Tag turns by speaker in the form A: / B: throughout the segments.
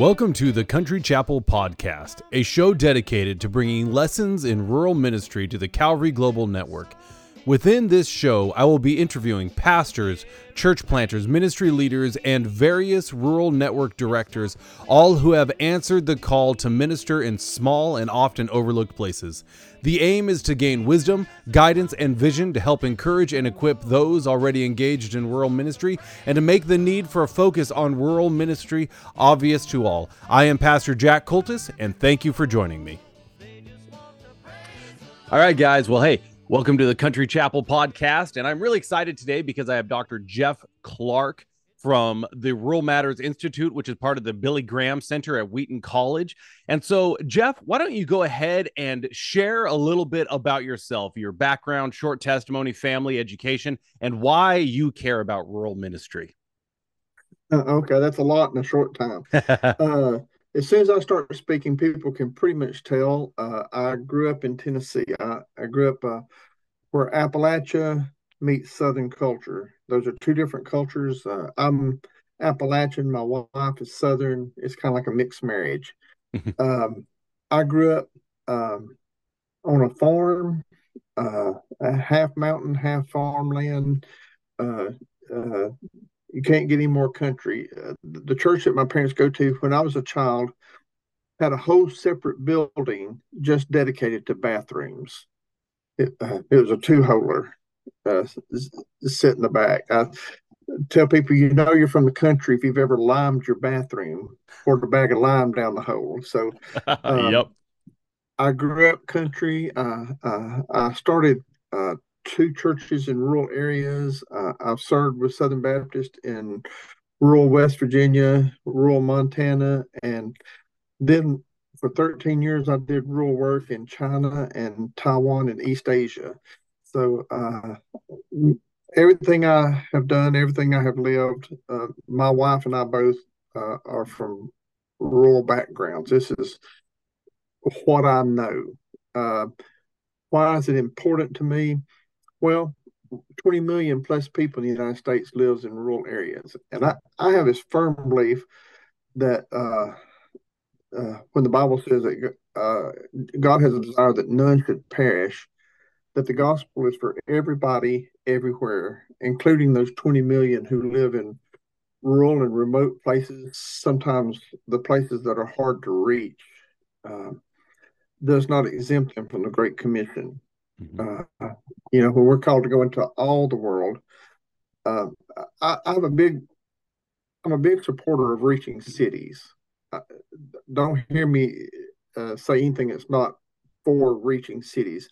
A: Welcome to the Country Chapel Podcast, a show dedicated to bringing lessons in rural ministry to the Calvary Global Network. Within this show, I will be interviewing pastors, church planters, ministry leaders, and various rural network directors, all who have answered the call to minister in small and often overlooked places. The aim is to gain wisdom, guidance, and vision to help encourage and equip those already engaged in rural ministry and to make the need for a focus on rural ministry obvious to all. I am Pastor Jack Coltis, and thank you for joining me. All right, guys. Well, hey, Welcome to the Country Chapel podcast. And I'm really excited today because I have Dr. Jeff Clark from the Rural Matters Institute, which is part of the Billy Graham Center at Wheaton College. And so, Jeff, why don't you go ahead and share a little bit about yourself, your background, short testimony, family, education, and why you care about rural ministry?
B: Uh, okay, that's a lot in a short time. uh, as soon as I start speaking, people can pretty much tell. Uh, I grew up in Tennessee. I, I grew up uh, where Appalachia meets Southern culture. Those are two different cultures. Uh, I'm Appalachian. My wife is Southern. It's kind of like a mixed marriage. Mm-hmm. um, I grew up um, on a farm, uh, a half mountain, half farmland. Uh, uh, you can't get any more country. Uh, the church that my parents go to when I was a child had a whole separate building just dedicated to bathrooms. It, uh, it was a two-holer uh, sit in the back. I tell people, you know, you're from the country if you've ever limed your bathroom, or a bag of lime down the hole. So, um, yep. I grew up country. Uh, I started uh, two churches in rural areas. Uh, I've served with Southern Baptist in rural West Virginia, rural Montana, and then for 13 years I did rural work in China and Taiwan and East Asia. So uh, everything I have done, everything I have lived, uh, my wife and I both uh, are from rural backgrounds. This is what I know. Uh, why is it important to me? Well, 20 million plus people in the United States lives in rural areas, and I, I have this firm belief that uh, uh, when the Bible says that uh, God has a desire that none should perish, that the gospel is for everybody, everywhere, including those 20 million who live in rural and remote places, sometimes the places that are hard to reach, uh, does not exempt them from the Great Commission. Mm-hmm. Uh, you know, when we're called to go into all the world. Uh, I, am a big, I'm a big supporter of reaching cities. I, uh, don't hear me uh, say anything that's not for reaching cities,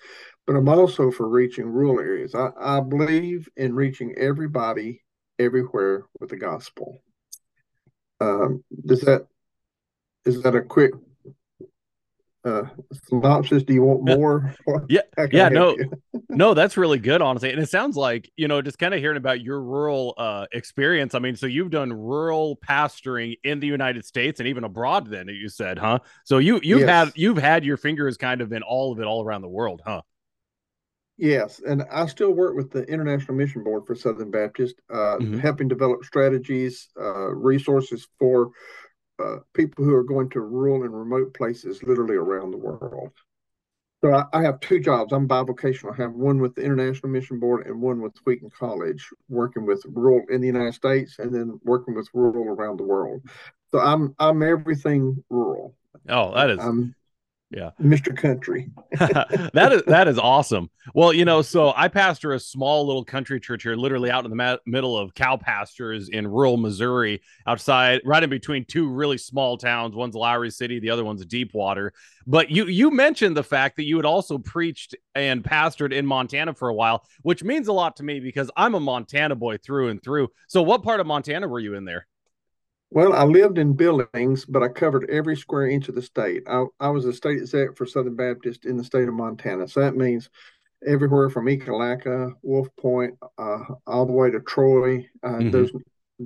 B: but I'm also for reaching rural areas. I, I believe in reaching everybody everywhere with the gospel. Um, does that is that a quick uh, synopsis do you want more
A: yeah yeah no no that's really good honestly and it sounds like you know just kind of hearing about your rural uh, experience i mean so you've done rural pastoring in the united states and even abroad then you said huh so you you've yes. had you've had your fingers kind of in all of it all around the world huh
B: yes and i still work with the international mission board for southern baptist uh, mm-hmm. helping develop strategies uh, resources for uh, people who are going to rural and remote places literally around the world. So I, I have two jobs. I'm bivocational. I have one with the International Mission Board and one with Wheaton College, working with rural in the United States and then working with rural around the world. So I'm I'm everything rural.
A: Oh, that is I'm, yeah
B: mr country
A: that is that is awesome well you know so i pastor a small little country church here literally out in the ma- middle of cow pastures in rural missouri outside right in between two really small towns one's lowry city the other one's deepwater but you you mentioned the fact that you had also preached and pastored in montana for a while which means a lot to me because i'm a montana boy through and through so what part of montana were you in there
B: well, I lived in Billings, but I covered every square inch of the state. I, I was a state exec for Southern Baptist in the state of Montana. So that means everywhere from Ekalaka, Wolf Point, uh, all the way to Troy. Uh, mm-hmm. There's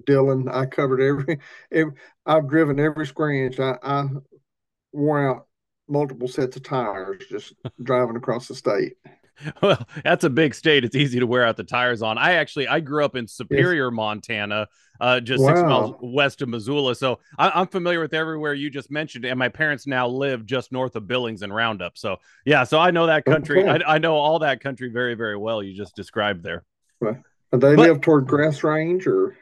B: Dillon. I covered every, every, I've driven every square inch. I, I wore out multiple sets of tires just driving across the state
A: well that's a big state it's easy to wear out the tires on i actually i grew up in superior yes. montana uh, just wow. six miles west of Missoula. So I- am familiar with everywhere you just mentioned, and my parents now live just north of Billings and Roundup. So yeah, so I know that oh, country. Okay. I-, I, know all that country very, very well. You just described there. Well, they
B: but, live toward Grass Range or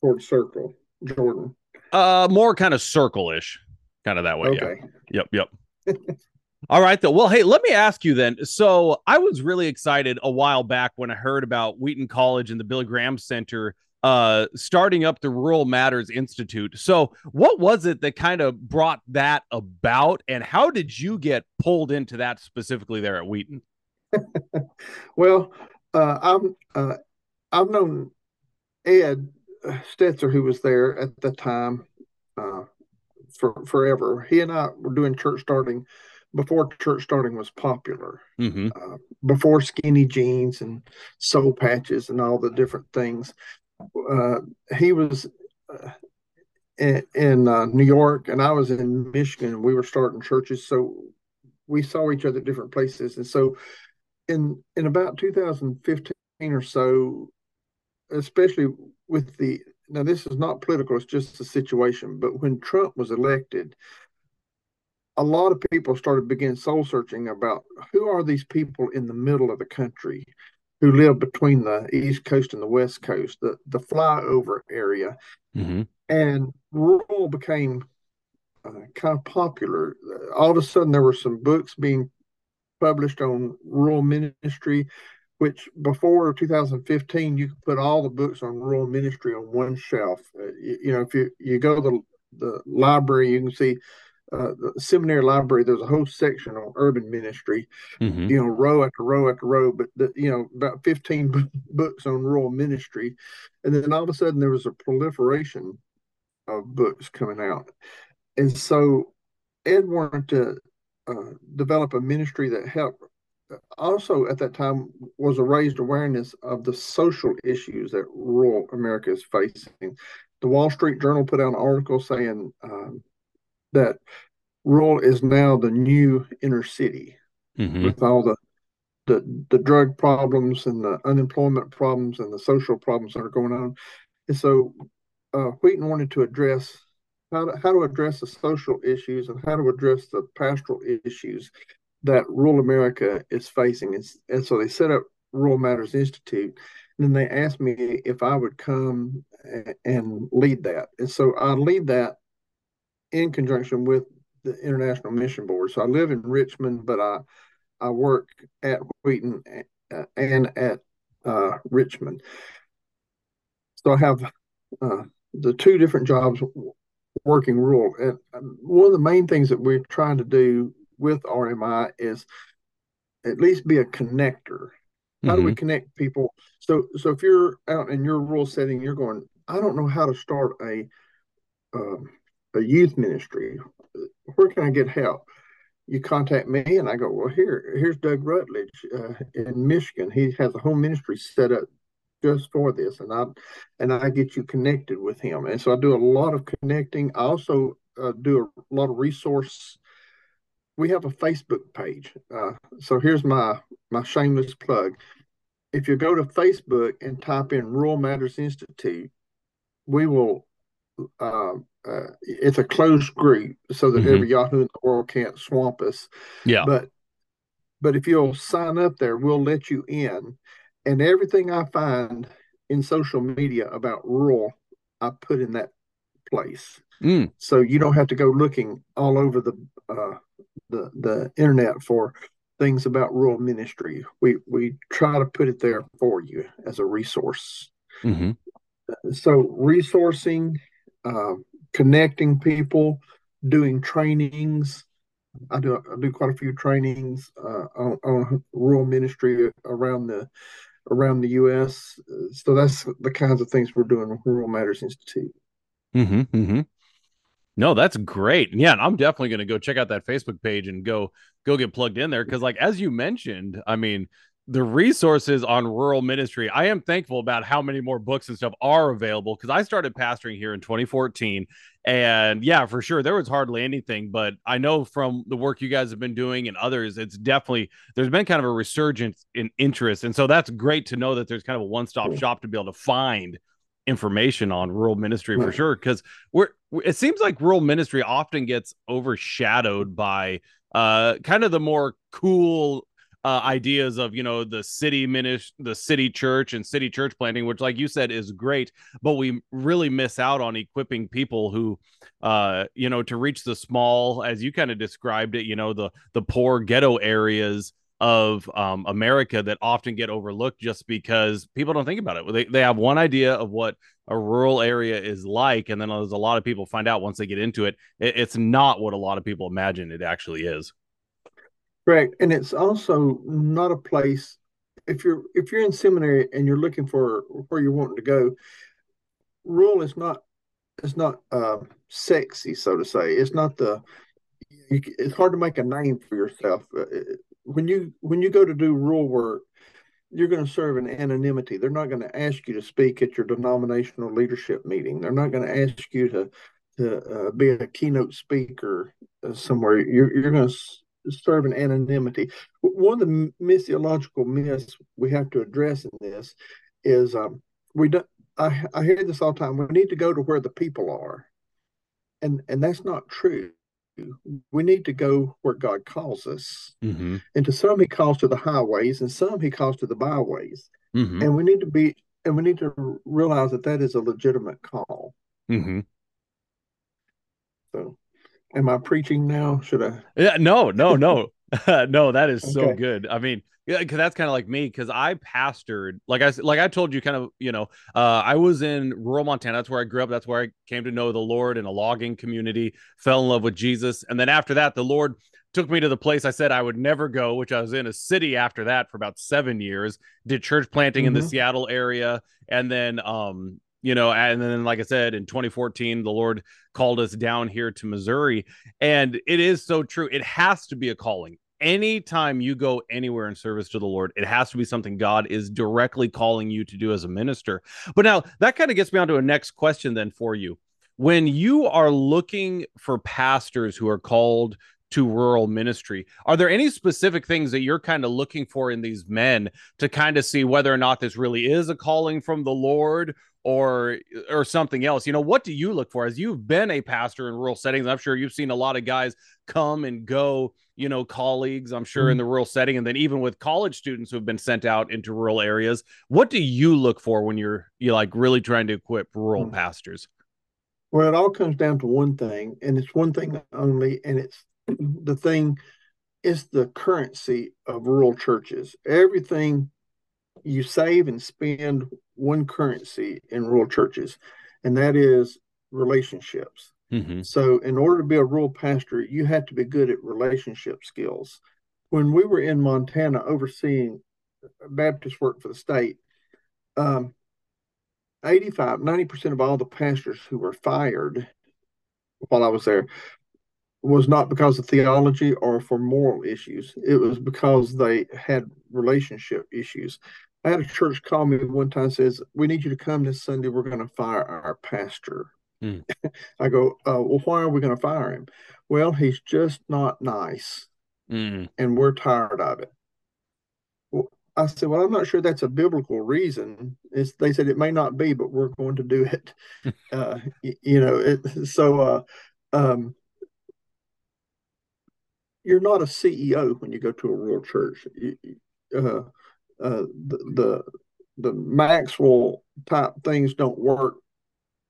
B: toward Circle, Jordan? Uh,
A: more kind of circle-ish, kind of that way. Okay. Yeah. Yep. Yep. All right, though. Well, hey, let me ask you then. So I was really excited a while back when I heard about Wheaton College and the Billy Graham Center uh, starting up the Rural Matters Institute. So, what was it that kind of brought that about, and how did you get pulled into that specifically there at Wheaton?
B: well, uh, I'm uh, I've known Ed Stetzer, who was there at the time, uh, for forever. He and I were doing church starting before church starting was popular, mm-hmm. uh, before skinny jeans and soul patches and all the different things uh, he was uh, in, in uh, New York and I was in Michigan. We were starting churches, so we saw each other different places. And so, in in about 2015 or so, especially with the now this is not political; it's just the situation. But when Trump was elected, a lot of people started begin soul searching about who are these people in the middle of the country who live between the East Coast and the West Coast, the, the flyover area. Mm-hmm. And rural became uh, kind of popular. All of a sudden, there were some books being published on rural ministry, which before 2015, you could put all the books on rural ministry on one shelf. Uh, you, you, know, if you, you go to the, the library, you can see uh, the seminary library, there's a whole section on urban ministry, mm-hmm. you know, row after row after row, but the, you know, about 15 b- books on rural ministry. And then all of a sudden there was a proliferation of books coming out. And so Ed wanted to uh, develop a ministry that helped. Uh, also, at that time, was a raised awareness of the social issues that rural America is facing. The Wall Street Journal put out an article saying um, that rural is now the new inner city mm-hmm. with all the, the the drug problems and the unemployment problems and the social problems that are going on. And so uh, Wheaton wanted to address how to, how to address the social issues and how to address the pastoral issues that rural America is facing. And, and so they set up Rural Matters Institute. And then they asked me if I would come and lead that. And so I lead that in conjunction with the International Mission Board. So I live in Richmond, but I I work at Wheaton uh, and at uh, Richmond. So I have uh, the two different jobs working rural. And um, one of the main things that we're trying to do with RMI is at least be a connector. How mm-hmm. do we mm-hmm. connect people? So, so if you're out in your rural setting, you're going, I don't know how to start a um, a youth ministry. Where can I get help? You contact me, and I go, well, here, here's Doug Rutledge uh, in Michigan. He has a home ministry set up just for this, and I and I get you connected with him. And so I do a lot of connecting. I also uh, do a lot of resource. We have a Facebook page. Uh, so here's my my shameless plug. If you go to Facebook and type in Rural Matters Institute, we will um, uh, it's a closed group so that mm-hmm. every Yahoo in the world can't swamp us. Yeah. But but if you'll sign up there, we'll let you in. And everything I find in social media about rural, I put in that place. Mm. So you don't have to go looking all over the uh, the the internet for things about rural ministry. We we try to put it there for you as a resource. Mm-hmm. So resourcing uh, connecting people, doing trainings. I do I do quite a few trainings uh, on, on, rural ministry around the around the U.S. So that's the kinds of things we're doing with Rural Matters Institute.
A: Mm-hmm, mm-hmm. No, that's great. Yeah, I'm definitely going to go check out that Facebook page and go go get plugged in there because, like as you mentioned, I mean, the resources on rural ministry. I am thankful about how many more books and stuff are available because I started pastoring here in 2014. And yeah, for sure, there was hardly anything, but I know from the work you guys have been doing and others, it's definitely there's been kind of a resurgence in interest. And so that's great to know that there's kind of a one stop shop to be able to find information on rural ministry for sure because we're it seems like rural ministry often gets overshadowed by uh kind of the more cool uh, ideas of you know the city minish the city church and city church planting which like you said is great but we really miss out on equipping people who uh you know to reach the small as you kind of described it you know the the poor ghetto areas of um, America that often get overlooked just because people don't think about it. They, they have one idea of what a rural area is like, and then there's a lot of people find out once they get into it, it it's not what a lot of people imagine it actually is.
B: Correct. And it's also not a place if you're if you're in seminary and you're looking for where you're wanting to go, rural is not it's not uh, sexy, so to say. It's not the you, it's hard to make a name for yourself uh, uh, when you when you go to do rural work. You're going to serve in anonymity. They're not going to ask you to speak at your denominational leadership meeting. They're not going to ask you to to uh, be a keynote speaker uh, somewhere. You're you're going to serve in anonymity. One of the missiological myths we have to address in this is um, we don't. I, I hear this all the time. We need to go to where the people are, and and that's not true. We need to go where God calls us, mm-hmm. and to some He calls to the highways, and some He calls to the byways, mm-hmm. and we need to be and we need to realize that that is a legitimate call. Mm-hmm. So Am I preaching now? Should I?
A: Yeah, no, no, no, no. That is okay. so good. I mean, yeah, because that's kind of like me because I pastored, like I like I told you, kind of, you know, uh, I was in rural Montana. That's where I grew up. That's where I came to know the Lord in a logging community. Fell in love with Jesus, and then after that, the Lord took me to the place I said I would never go, which I was in a city after that for about seven years. Did church planting mm-hmm. in the mm-hmm. Seattle area, and then um, you know and then like i said in 2014 the lord called us down here to missouri and it is so true it has to be a calling anytime you go anywhere in service to the lord it has to be something god is directly calling you to do as a minister but now that kind of gets me on to a next question then for you when you are looking for pastors who are called to rural ministry. Are there any specific things that you're kind of looking for in these men to kind of see whether or not this really is a calling from the Lord or or something else you know what do you look for as you've been a pastor in rural settings i'm sure you've seen a lot of guys come and go you know colleagues i'm sure mm-hmm. in the rural setting and then even with college students who have been sent out into rural areas what do you look for when you're you like really trying to equip rural mm-hmm. pastors
B: well it all comes down to one thing and it's one thing only and it's the thing is the currency of rural churches everything you save and spend one currency in rural churches, and that is relationships. Mm-hmm. So, in order to be a rural pastor, you have to be good at relationship skills. When we were in Montana overseeing Baptist work for the state, um, 85, 90% of all the pastors who were fired while I was there was not because of theology or for moral issues. It was because they had relationship issues. I had a church call me one time says, "We need you to come this Sunday. We're going to fire our pastor." Mm. I go, uh, "Well, why are we going to fire him?" Well, he's just not nice, mm. and we're tired of it. I said, "Well, I'm not sure that's a biblical reason." It's, they said it may not be, but we're going to do it. uh, you, know, it, so uh, um, you're not a CEO when you go to a rural church. You, uh, the, the the Maxwell type things don't work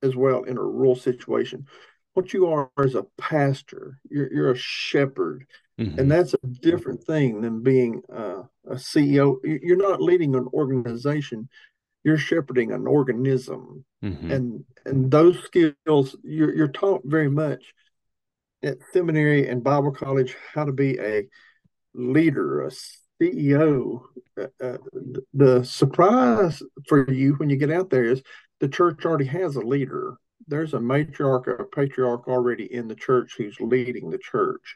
B: as well in a rural situation. What you are is a pastor. You're you're a shepherd, mm-hmm. and that's a different thing than being uh, a CEO. You're not leading an organization. You're shepherding an organism, mm-hmm. and and those skills you're you're taught very much at seminary and Bible college how to be a leader, a CEO, uh, uh, the surprise for you when you get out there is the church already has a leader. There's a matriarch or a patriarch already in the church who's leading the church.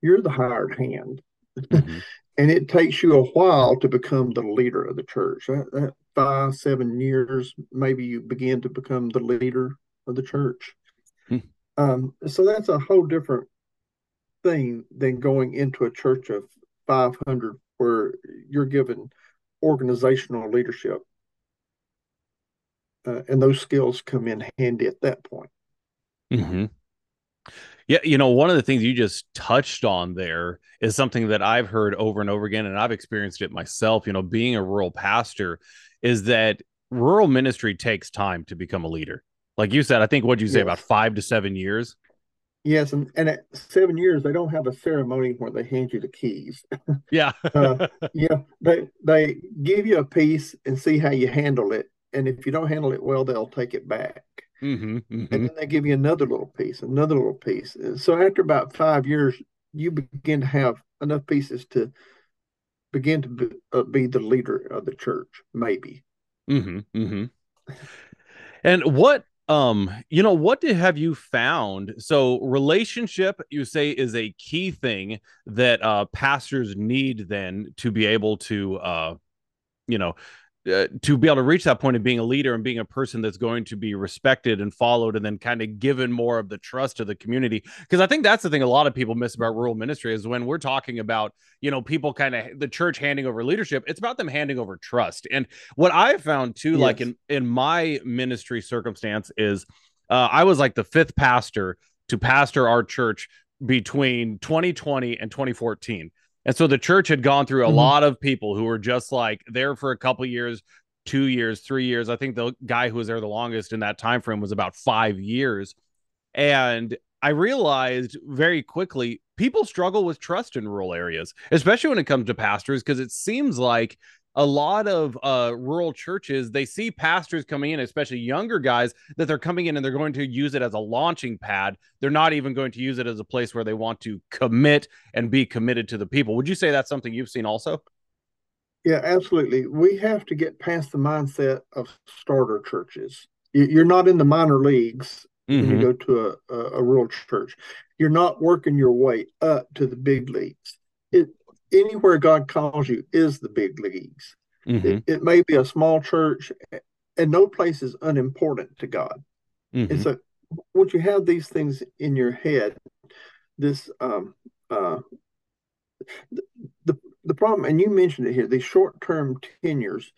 B: You're the hired hand. Mm-hmm. and it takes you a while to become the leader of the church. That, that five, seven years, maybe you begin to become the leader of the church. Mm-hmm. Um, so that's a whole different thing than going into a church of 500 where you're given organizational leadership. Uh, and those skills come in handy at that point. Mm-hmm.
A: Yeah, you know, one of the things you just touched on there is something that I've heard over and over again, and I've experienced it myself. You know, being a rural pastor is that rural ministry takes time to become a leader. Like you said, I think what you say yes. about five to seven years.
B: Yes, and, and at seven years they don't have a ceremony where they hand you the keys.
A: Yeah, uh,
B: yeah. They they give you a piece and see how you handle it, and if you don't handle it well, they'll take it back. Mm-hmm, mm-hmm. And then they give you another little piece, another little piece. So after about five years, you begin to have enough pieces to begin to be, uh, be the leader of the church, maybe.
A: Mm-hmm, mm-hmm. and what um you know what did, have you found so relationship you say is a key thing that uh pastors need then to be able to uh you know uh, to be able to reach that point of being a leader and being a person that's going to be respected and followed and then kind of given more of the trust to the community because i think that's the thing a lot of people miss about rural ministry is when we're talking about you know people kind of the church handing over leadership it's about them handing over trust and what i found too yes. like in in my ministry circumstance is uh, i was like the fifth pastor to pastor our church between 2020 and 2014 and so the church had gone through a mm-hmm. lot of people who were just like there for a couple years, two years, three years. I think the guy who was there the longest in that time frame was about five years. And I realized very quickly people struggle with trust in rural areas, especially when it comes to pastors, because it seems like a lot of uh, rural churches they see pastors coming in especially younger guys that they're coming in and they're going to use it as a launching pad they're not even going to use it as a place where they want to commit and be committed to the people would you say that's something you've seen also
B: yeah absolutely we have to get past the mindset of starter churches you're not in the minor leagues mm-hmm. when you mm-hmm. go to a, a, a rural church you're not working your way up to the big leagues anywhere God calls you is the big leagues. Mm-hmm. It, it, may be a small church, and no place is unimportant to God. Mm-hmm. And so, once you have these things in your head, this um, uh, the the problem, and you mentioned it here, these short term tenures.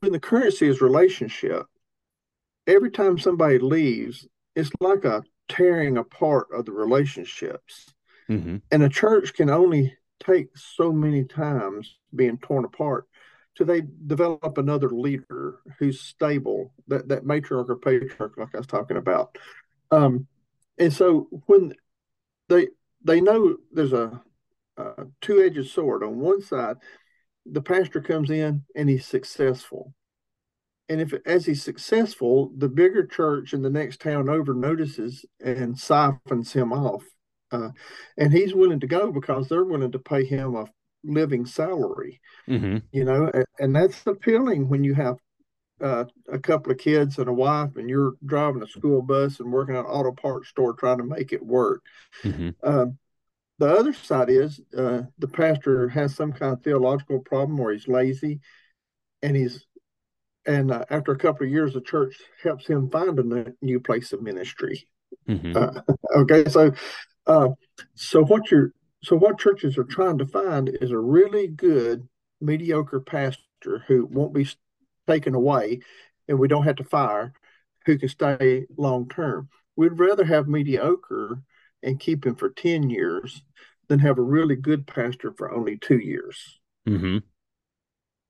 B: When the currency is relationship, every time somebody leaves, it's like a tearing apart of the relationships. Mm-hmm. And a church can only take so many times being torn apart till they develop another leader who's stable, that, that matriarch or patriarch, like I was talking about. Um, and so when they they know there's a, a two-edged sword on one side, the pastor comes in and he's successful. And if as he's successful, the bigger church in the next town over notices and siphons him off uh, and he's willing to go because they're willing to pay him a living salary, mm-hmm. you know, and, that's appealing when you have uh, a couple of kids and a wife and you're driving a school bus and working at an auto parts store trying to make it work. Mm-hmm. Um, the other side is uh, the pastor has some kind of theological problem or he's lazy and he's and uh, after a couple of years the church helps him find a new place of ministry mm-hmm. uh, okay so uh, so what you're so what churches are trying to find is a really good mediocre pastor who won't be taken away, and we don't have to fire, who can stay long term. We'd rather have mediocre and keep him for ten years than have a really good pastor for only two years. Mm-hmm.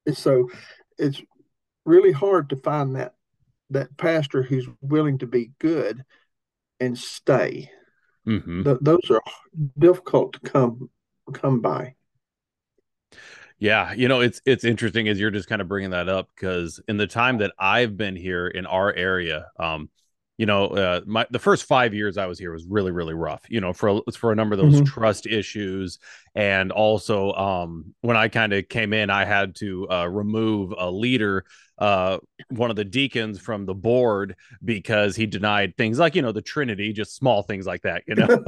B: And so it's really hard to find that that pastor who's willing to be good and stay. Mm-hmm. Th- those are difficult to come come by.
A: Yeah, you know it's it's interesting as you're just kind of bringing that up because in the time that I've been here in our area, um, you know, uh, my the first five years I was here was really really rough. You know, for for a number of those mm-hmm. trust issues, and also um, when I kind of came in, I had to uh, remove a leader uh, one of the deacons from the board because he denied things like you know the Trinity, just small things like that, you know.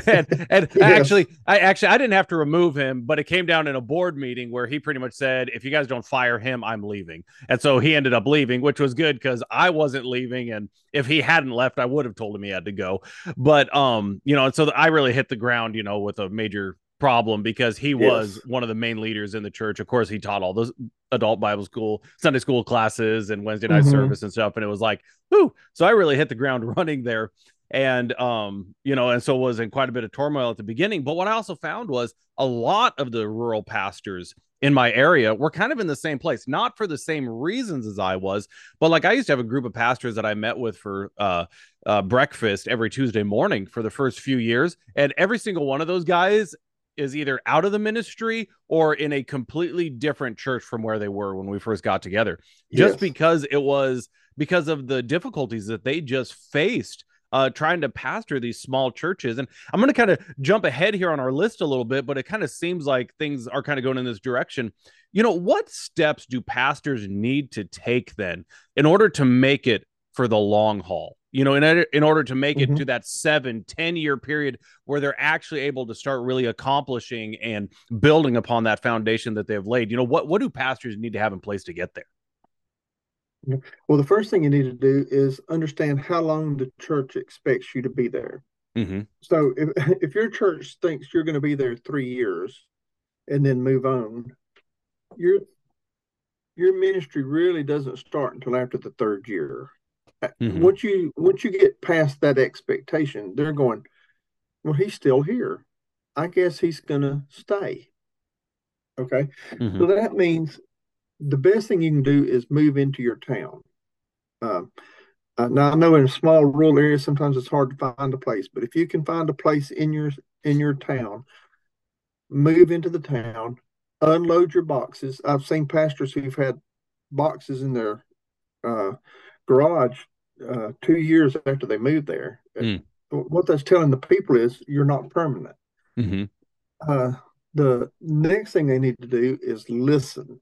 A: and, and yeah. actually, I actually I didn't have to remove him, but it came down in a board meeting where he pretty much said, "If you guys don't fire him, I'm leaving." And so he ended up leaving, which was good because I wasn't leaving, and if he hadn't left, I would have told him he had to go. But um, you know, and so I really hit the ground, you know, with a major problem because he was yes. one of the main leaders in the church. Of course, he taught all those adult Bible school, Sunday school classes, and Wednesday night mm-hmm. service and stuff. And it was like, whoo! So I really hit the ground running there, and um, you know, and so was in quite a bit of turmoil at the beginning. But what I also found was a lot of the rural pastors in my area were kind of in the same place, not for the same reasons as I was, but like I used to have a group of pastors that I met with for uh, uh, breakfast every Tuesday morning for the first few years, and every single one of those guys is either out of the ministry or in a completely different church from where they were when we first got together just because it was because of the difficulties that they just faced uh, trying to pastor these small churches. And I'm going to kind of jump ahead here on our list a little bit, but it kind of seems like things are kind of going in this direction. You know, what steps do pastors need to take then in order to make it for the long haul? you know in order, in order to make mm-hmm. it to that seven ten year period where they're actually able to start really accomplishing and building upon that foundation that they've laid you know what what do pastors need to have in place to get there
B: mm-hmm. well the first thing you need to do is understand how long the church expects you to be there mm-hmm. so if, if your church thinks you're going to be there three years and then move on your your ministry really doesn't start until after the third year Mm-hmm. Once you once you get past that expectation, they're going, well, he's still here. I guess he's gonna stay. Okay, mm-hmm. so that means the best thing you can do is move into your town. Um, uh, now I know in small rural areas sometimes it's hard to find a place, but if you can find a place in your in your town, move into the town, unload your boxes. I've seen pastors who've had boxes in their uh, garage uh, two years after they moved there. Mm. What that's telling the people is you're not permanent. Mm-hmm. Uh, the next thing they need to do is listen.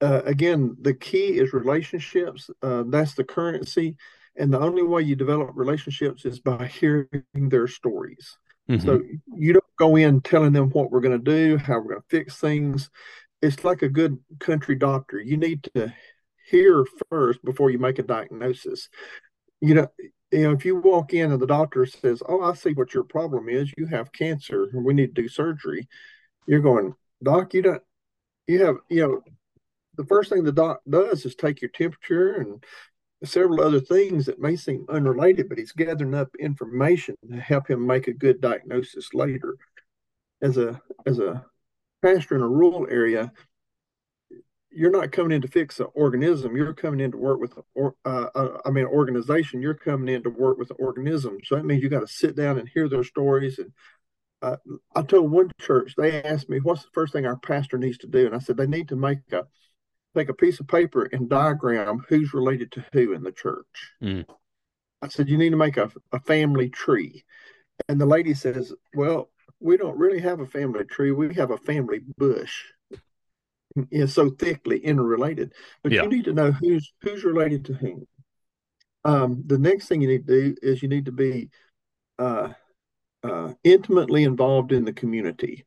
B: Uh, again, the key is relationships. Uh, that's the currency. And the only way you develop relationships is by hearing their stories. Mm-hmm. So you don't go in telling them what we're going to do, how we're going to fix things. It's like a good country doctor. You need to hear first before you make a diagnosis. You know, you know, if you walk in and the doctor says, "Oh, I see what your problem is. You have cancer. We need to do surgery," you're going, "Doc, you don't. You have. You know, the first thing the doc does is take your temperature and several other things that may seem unrelated, but he's gathering up information to help him make a good diagnosis later. As a as a pastor in a rural area, you're not coming in to fix an organism. You're coming in to work with, or, uh, uh, I mean, organization. You're coming in to work with an organism. So that means you got to sit down and hear their stories. And uh, I told one church, they asked me, "What's the first thing our pastor needs to do?" And I said, "They need to make a take a piece of paper and diagram who's related to who in the church." Mm. I said, "You need to make a, a family tree." And the lady says, "Well, we don't really have a family tree. We have a family bush." is so thickly interrelated. But yeah. you need to know who's who's related to whom. Um, the next thing you need to do is you need to be uh, uh, intimately involved in the community.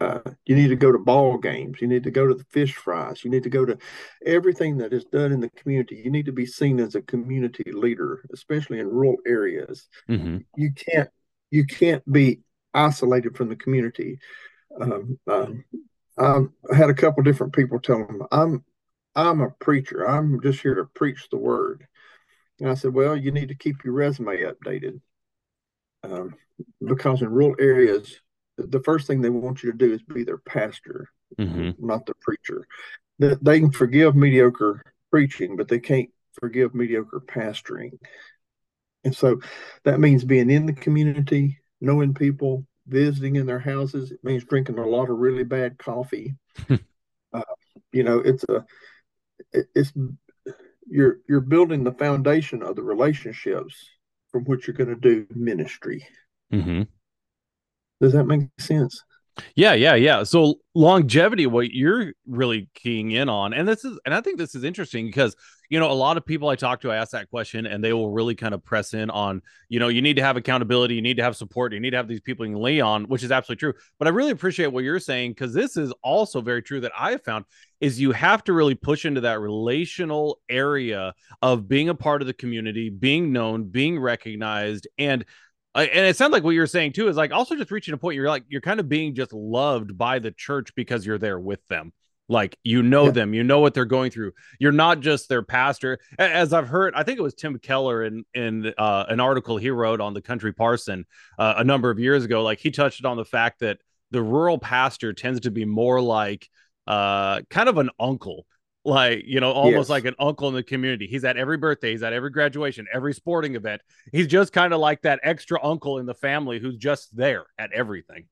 B: Uh, you need to go to ball games. You need to go to the fish fries. You need to go to everything that is done in the community. You need to be seen as a community leader, especially in rural areas. Mm-hmm. You can't you can't be isolated from the community. Um, um, I had a couple different people tell them, "I'm, I'm a preacher. I'm just here to preach the word." And I said, "Well, you need to keep your resume updated um, because in rural areas, the first thing they want you to do is be their pastor, mm-hmm. not the preacher. That they can forgive mediocre preaching, but they can't forgive mediocre pastoring." And so that means being in the community, knowing people, visiting in their houses. It means drinking a lot of really bad coffee. uh, you know, it's a it's you're you're building the foundation of the relationships from which you're going to do ministry. Mm-hmm. Does that make sense?
A: Yeah, yeah, yeah. So longevity, what you're really keying in on, and this is, and I think this is interesting because you know a lot of people I talk to, I ask that question, and they will really kind of press in on, you know, you need to have accountability, you need to have support, you need to have these people you can lay on, which is absolutely true. But I really appreciate what you're saying because this is also very true that I have found is you have to really push into that relational area of being a part of the community, being known, being recognized, and and it sounds like what you're saying too is like also just reaching a point you're like you're kind of being just loved by the church because you're there with them. Like you know yeah. them, you know what they're going through. You're not just their pastor. As I've heard, I think it was Tim Keller in in uh, an article he wrote on the Country Parson uh, a number of years ago. Like he touched on the fact that the rural pastor tends to be more like uh, kind of an uncle like you know almost yes. like an uncle in the community he's at every birthday he's at every graduation every sporting event he's just kind of like that extra uncle in the family who's just there at everything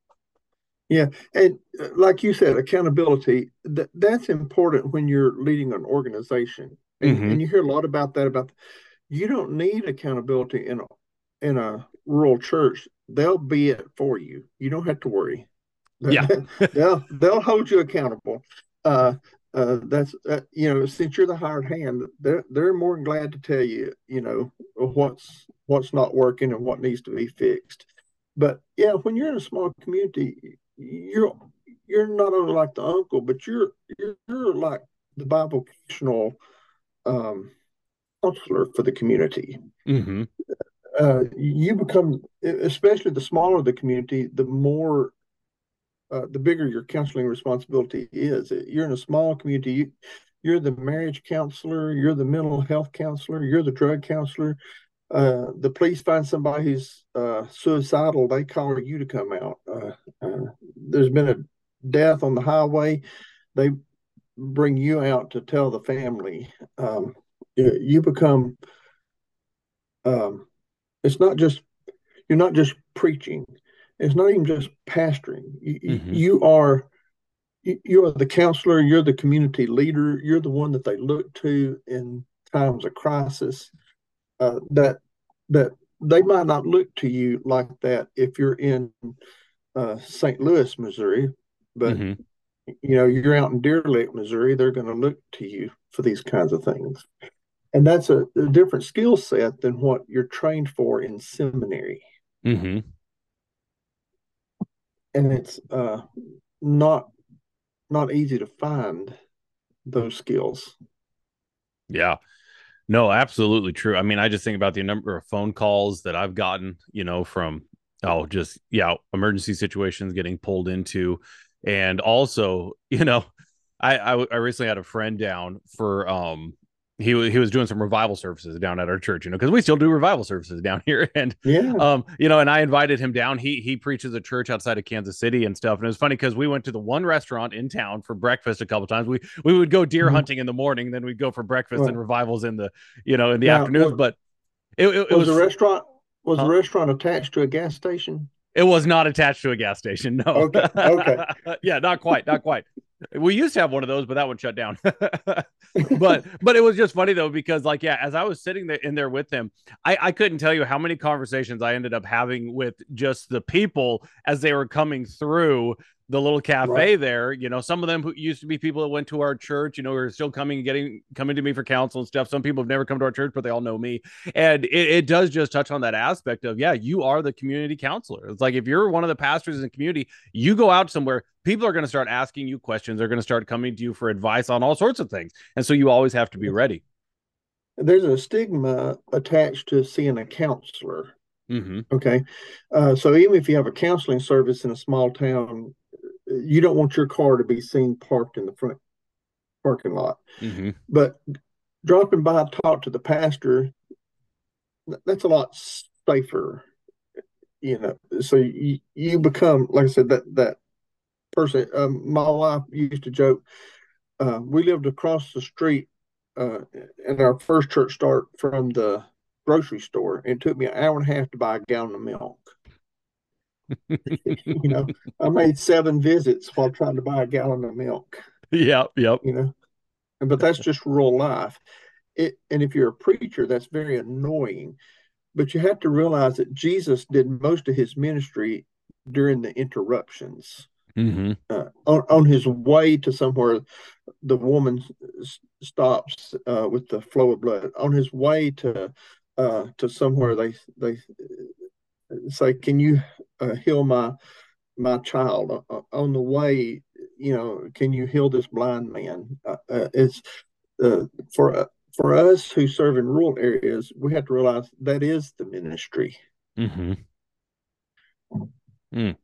B: yeah and uh, like you said accountability that's important when you're leading an organization and, mm-hmm. and, you hear a lot about that about you don't need accountability in a, in a rural church they'll be it for you you don't have to worry yeah they'll they'll hold you accountable uh, uh, that's uh, you know since you're the hired hand they're they're more than glad to tell you you know what's what's not working and what needs to be fixed but yeah when you're in a small community you're you're not only like the uncle but you're you're, you're like the bivocational um, counselor for the community mm-hmm. uh, you become especially the smaller the community the more uh, the bigger your counseling responsibility is. You're in a small community. You, you're the marriage counselor. You're the mental health counselor. You're the drug counselor. Uh, the police find somebody who's uh, suicidal. They call you to come out. Uh, uh, there's been a death on the highway. They bring you out to tell the family. Um, you, you become. Um, it's not just you're not just preaching it's not even just pastoring. You, mm-hmm. you are you are the counselor, you're the community leader, you're the one that they look to in times of crisis. Uh, that that they might not look to you like that if you're in uh, St. Louis, Missouri, but mm-hmm. you know you're out in Deer Lake, Missouri. They're going to look to you for these kinds of things, and that's a, a different skill set than what you're trained for in seminary. Mm-hmm and it's uh, not not easy to find those skills.
A: Yeah. No, absolutely true. I mean, I just think about the number of phone calls that I've gotten, you know, from oh, just yeah, emergency situations getting pulled into, and also, you know, I I, I recently had a friend down for um he was he was doing some revival services down at our church, you know, because we still do revival services down here, and yeah. um, you know, and I invited him down. He he preaches a church outside of Kansas City and stuff, and it was funny because we went to the one restaurant in town for breakfast a couple times. We we would go deer mm-hmm. hunting in the morning, then we'd go for breakfast right. and revivals in the you know in the yeah, afternoons. Well, but it, it, it
B: was, was, a restaurant was huh? a restaurant attached to a gas station.
A: It was not attached to a gas station. No. Okay. okay. yeah, not quite. Not quite. we used to have one of those, but that one shut down. but but it was just funny though because like yeah, as I was sitting there in there with them, I I couldn't tell you how many conversations I ended up having with just the people as they were coming through the little cafe right. there. You know, some of them who used to be people that went to our church, you know, are still coming, getting coming to me for counsel and stuff. Some people have never come to our church, but they all know me. And it, it does just touch on that aspect of, yeah, you are the community counselor. It's like if you're one of the pastors in the community, you go out somewhere, people are going to start asking you questions. They're going to start coming to you for advice on all sorts of things. And so you always have to be ready.
B: There's a stigma attached to seeing a counselor. Mm-hmm. Okay. Uh, so even if you have a counseling service in a small town, you don't want your car to be seen parked in the front parking lot. Mm-hmm. But dropping by, talk to the pastor. That's a lot safer, you know. So you, you become, like I said, that that person. Um, my wife used to joke. Uh, we lived across the street, uh, and our first church start from the grocery store, and it took me an hour and a half to buy a gallon of milk you know, I made seven visits while trying to buy a gallon of milk.
A: Yep, yep.
B: You know, but that's just real life. It, and if you're a preacher, that's very annoying. But you have to realize that Jesus did most of his ministry during the interruptions. Mm-hmm. Uh, on, on his way to somewhere, the woman stops uh, with the flow of blood. On his way to uh, to somewhere, they they say, "Can you uh, heal my my child uh, uh, on the way? You know, can you heal this blind man?" Uh, uh it's uh, for for us who serve in rural areas, we have to realize that is the ministry. Mm-hmm.
A: Mm.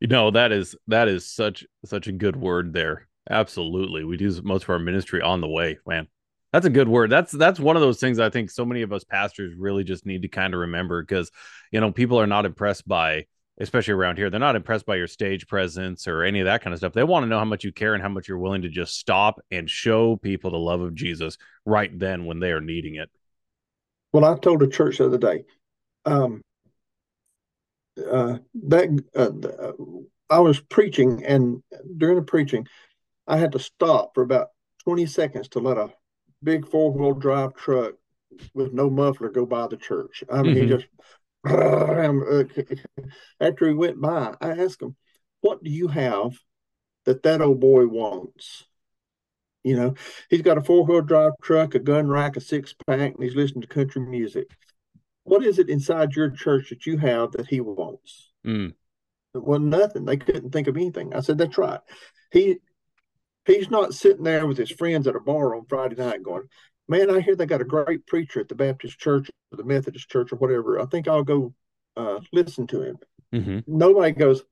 A: You know that is that is such such a good word there. Absolutely, we do most of our ministry on the way, man. That's a good word. That's that's one of those things I think so many of us pastors really just need to kind of remember because you know people are not impressed by especially around here they're not impressed by your stage presence or any of that kind of stuff. They want to know how much you care and how much you're willing to just stop and show people the love of Jesus right then when they are needing it.
B: Well, I told a church the other day um, uh, that uh, uh I was preaching and during the preaching I had to stop for about 20 seconds to let a big four wheel drive truck with no muffler go by the church. I mean, mm-hmm. he just uh, after he went by, I asked him, "What do you have that that old boy wants?" You know, he's got a four wheel drive truck, a gun rack, a six pack, and he's listening to country music. What is it inside your church that you have that he wants? Mm. Well, nothing. They couldn't think of anything. I said, "That's right." He He's not sitting there with his friends at a bar on Friday night going, Man, I hear they got a great preacher at the Baptist church or the Methodist church or whatever. I think I'll go uh, listen to him. Mm-hmm. Nobody goes,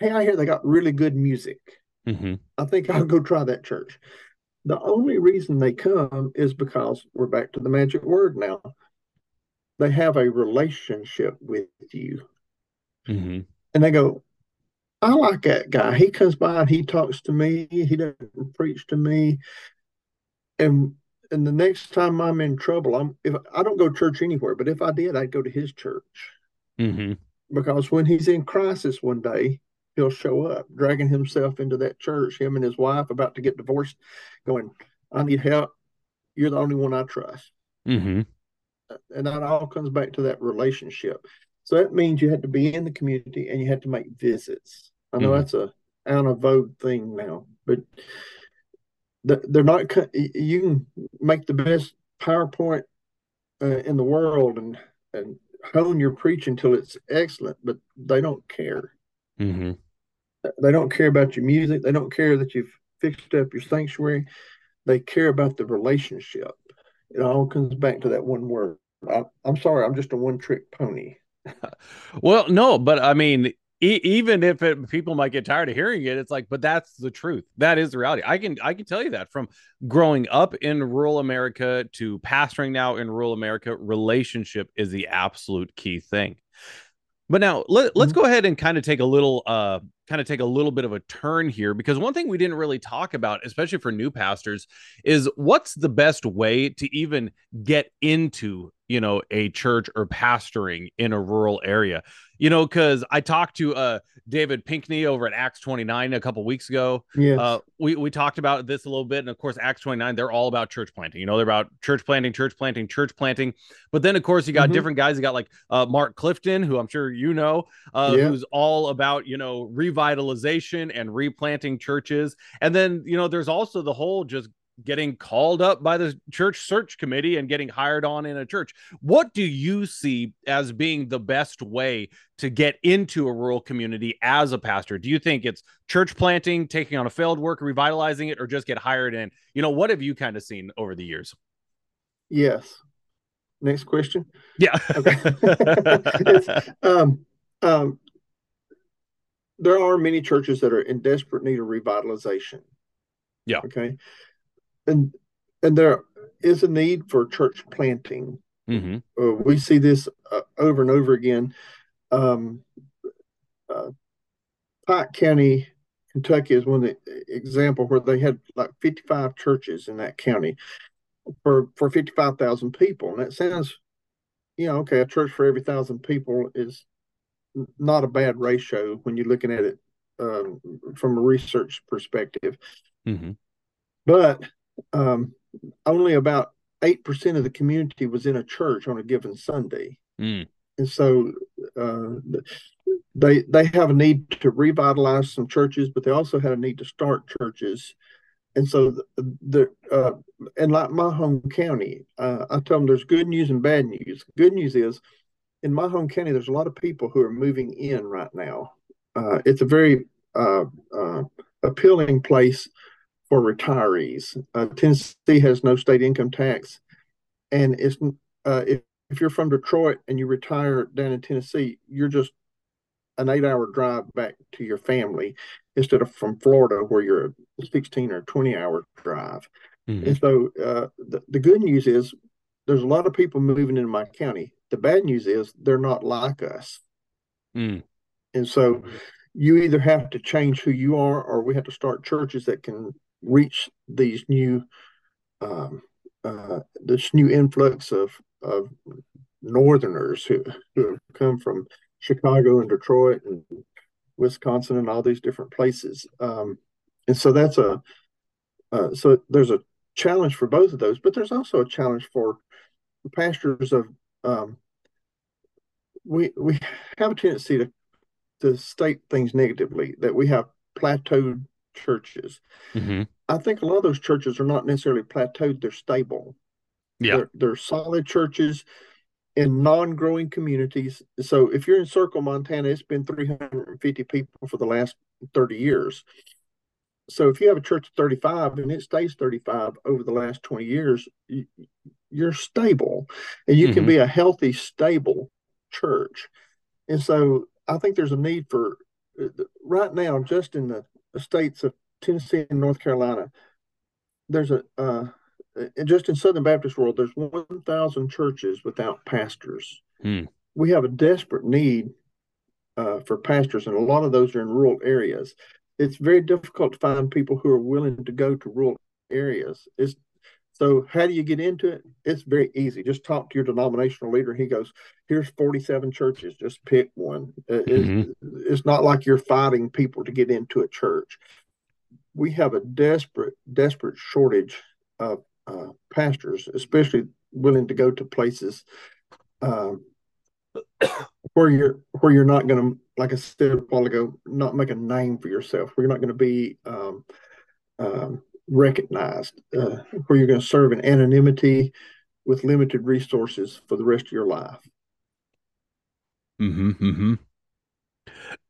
B: Hey, I hear they got really good music. Mm-hmm. I think I'll go try that church. The only reason they come is because we're back to the magic word now. They have a relationship with you. Mm-hmm. And they go, I like that guy. He comes by and he talks to me. He doesn't preach to me. And and the next time I'm in trouble, I'm if I don't go to church anywhere, but if I did, I'd go to his church. Mm-hmm. Because when he's in crisis one day, he'll show up, dragging himself into that church. Him and his wife about to get divorced, going, "I need help. You're the only one I trust." Mm-hmm. Uh, and that all comes back to that relationship. So that means you had to be in the community and you had to make visits. I know mm-hmm. that's a out of vogue thing now, but they're not. You can make the best PowerPoint uh, in the world and and hone your preach until it's excellent, but they don't care. Mm-hmm. They don't care about your music. They don't care that you've fixed up your sanctuary. They care about the relationship. It all comes back to that one word. I, am sorry, I'm just a one trick pony.
A: well, no, but I mean, e- even if it, people might get tired of hearing it, it's like, but that's the truth. That is the reality. I can I can tell you that from growing up in rural America to pastoring now in rural America, relationship is the absolute key thing. But now let, us mm-hmm. go ahead and kind of take a little uh kind of take a little bit of a turn here because one thing we didn't really talk about especially for new pastors is what's the best way to even get into you know a church or pastoring in a rural area you know, because I talked to uh, David Pinkney over at Acts 29 a couple weeks ago. Yeah, uh, we we talked about this a little bit, and of course, Acts 29 they're all about church planting. You know, they're about church planting, church planting, church planting. But then, of course, you got mm-hmm. different guys. You got like uh, Mark Clifton, who I'm sure you know, uh, yeah. who's all about you know revitalization and replanting churches. And then you know, there's also the whole just getting called up by the church search committee and getting hired on in a church. What do you see as being the best way to get into a rural community as a pastor? Do you think it's church planting, taking on a failed work, revitalizing it, or just get hired in? You know, what have you kind of seen over the years?
B: Yes. Next question.
A: Yeah. Okay. um,
B: um, there are many churches that are in desperate need of revitalization. Yeah. Okay and and there is a need for church planting. Mm-hmm. Uh, we see this uh, over and over again. Um, uh, Pike County, Kentucky, is one example where they had like fifty-five churches in that county for for fifty-five thousand people, and that sounds, you know, okay, a church for every thousand people is not a bad ratio when you're looking at it um, from a research perspective. Mm-hmm. But um, only about 8% of the community was in a church on a given Sunday. Mm. And so uh, they, they have a need to revitalize some churches, but they also had a need to start churches. And so the, the uh, and like my home county, uh, I tell them there's good news and bad news. Good news is in my home county, there's a lot of people who are moving in right now. Uh, it's a very uh, uh, appealing place for retirees. Uh, Tennessee has no state income tax, and it's uh, if if you're from Detroit and you retire down in Tennessee, you're just an eight-hour drive back to your family instead of from Florida where you're a 16 or 20-hour drive. Mm-hmm. And so uh, the, the good news is there's a lot of people moving into my county. The bad news is they're not like us. Mm. And so you either have to change who you are or we have to start churches that can reach these new um, uh, this new influx of of northerners who, who have come from Chicago and Detroit and Wisconsin and all these different places. Um, and so that's a uh, so there's a challenge for both of those, but there's also a challenge for pastors of um, we we have a tendency to to state things negatively that we have plateaued churches. Mm-hmm. I think a lot of those churches are not necessarily plateaued, they're stable. Yeah. They're, they're solid churches in non growing communities. So if you're in Circle, Montana, it's been 350 people for the last 30 years. So if you have a church of 35 and it stays 35 over the last 20 years, you're stable and you mm-hmm. can be a healthy, stable church. And so I think there's a need for uh, right now, just in the the states of Tennessee and North Carolina, there's a uh, just in Southern Baptist world, there's 1,000 churches without pastors. Hmm. We have a desperate need uh, for pastors, and a lot of those are in rural areas. It's very difficult to find people who are willing to go to rural areas. It's so how do you get into it? It's very easy. Just talk to your denominational leader. He goes, "Here's 47 churches. Just pick one." Uh, mm-hmm. It's, it's not like you're fighting people to get into a church. We have a desperate, desperate shortage of uh, pastors, especially willing to go to places uh, where you're where you're not going to, like I said a while ago, not make a name for yourself. Where you're not going to be um, um, recognized, uh, where you're going to serve in anonymity with limited resources for the rest of your life.
A: Mm-hmm, mm-hmm.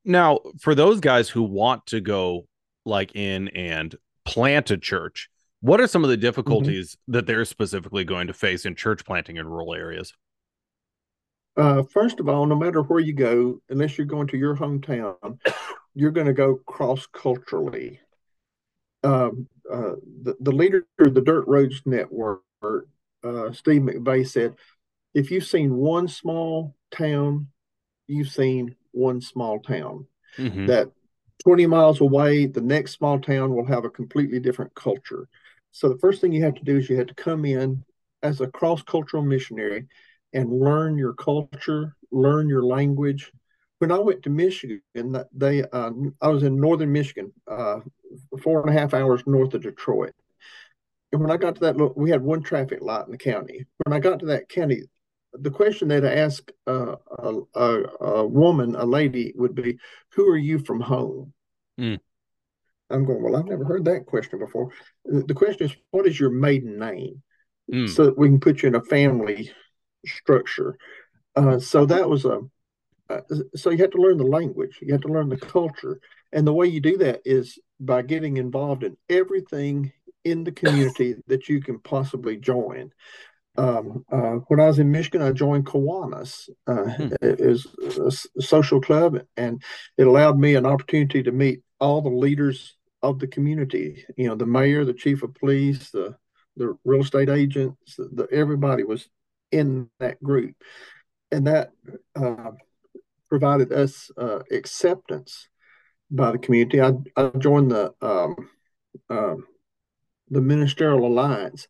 A: Now, for those guys who want to go like in and plant a church, what are some of the mm-hmm. difficulties mm-hmm. that they're specifically going to face in church planting in rural areas?
B: Uh, first of all, no matter where you go, unless you're going to your hometown, you're going to go cross culturally. Um, uh, the, the leader of the Dirt Roads Network, uh, Steve McVeigh, said, if you've seen one small town, you've seen one small town. Mm-hmm. That 20 miles away, the next small town will have a completely different culture. So the first thing you have to do is you have to come in as a cross cultural missionary and learn your culture, learn your language. When I went to Michigan, they uh, I was in northern Michigan, uh, four and a half hours north of Detroit. And when I got to that, we had one traffic light in the county. When I got to that county, the question that I asked uh, a, a, a, woman, a lady, would be, "Who are you from home?" Mm. I'm going. Well, I've never heard that question before. The question is, "What is your maiden name?" Mm. So that we can put you in a family structure. Uh, so that was a. Uh, so you have to learn the language. You have to learn the culture, and the way you do that is by getting involved in everything in the community that you can possibly join. Um, uh, when I was in Michigan, I joined Kiwanis uh, hmm. as a social club, and it allowed me an opportunity to meet all the leaders of the community. You know, the mayor, the chief of police, the the real estate agents, the, the everybody was in that group, and that uh, provided us uh, acceptance by the community. I, I joined the um, uh, the Ministerial Alliance,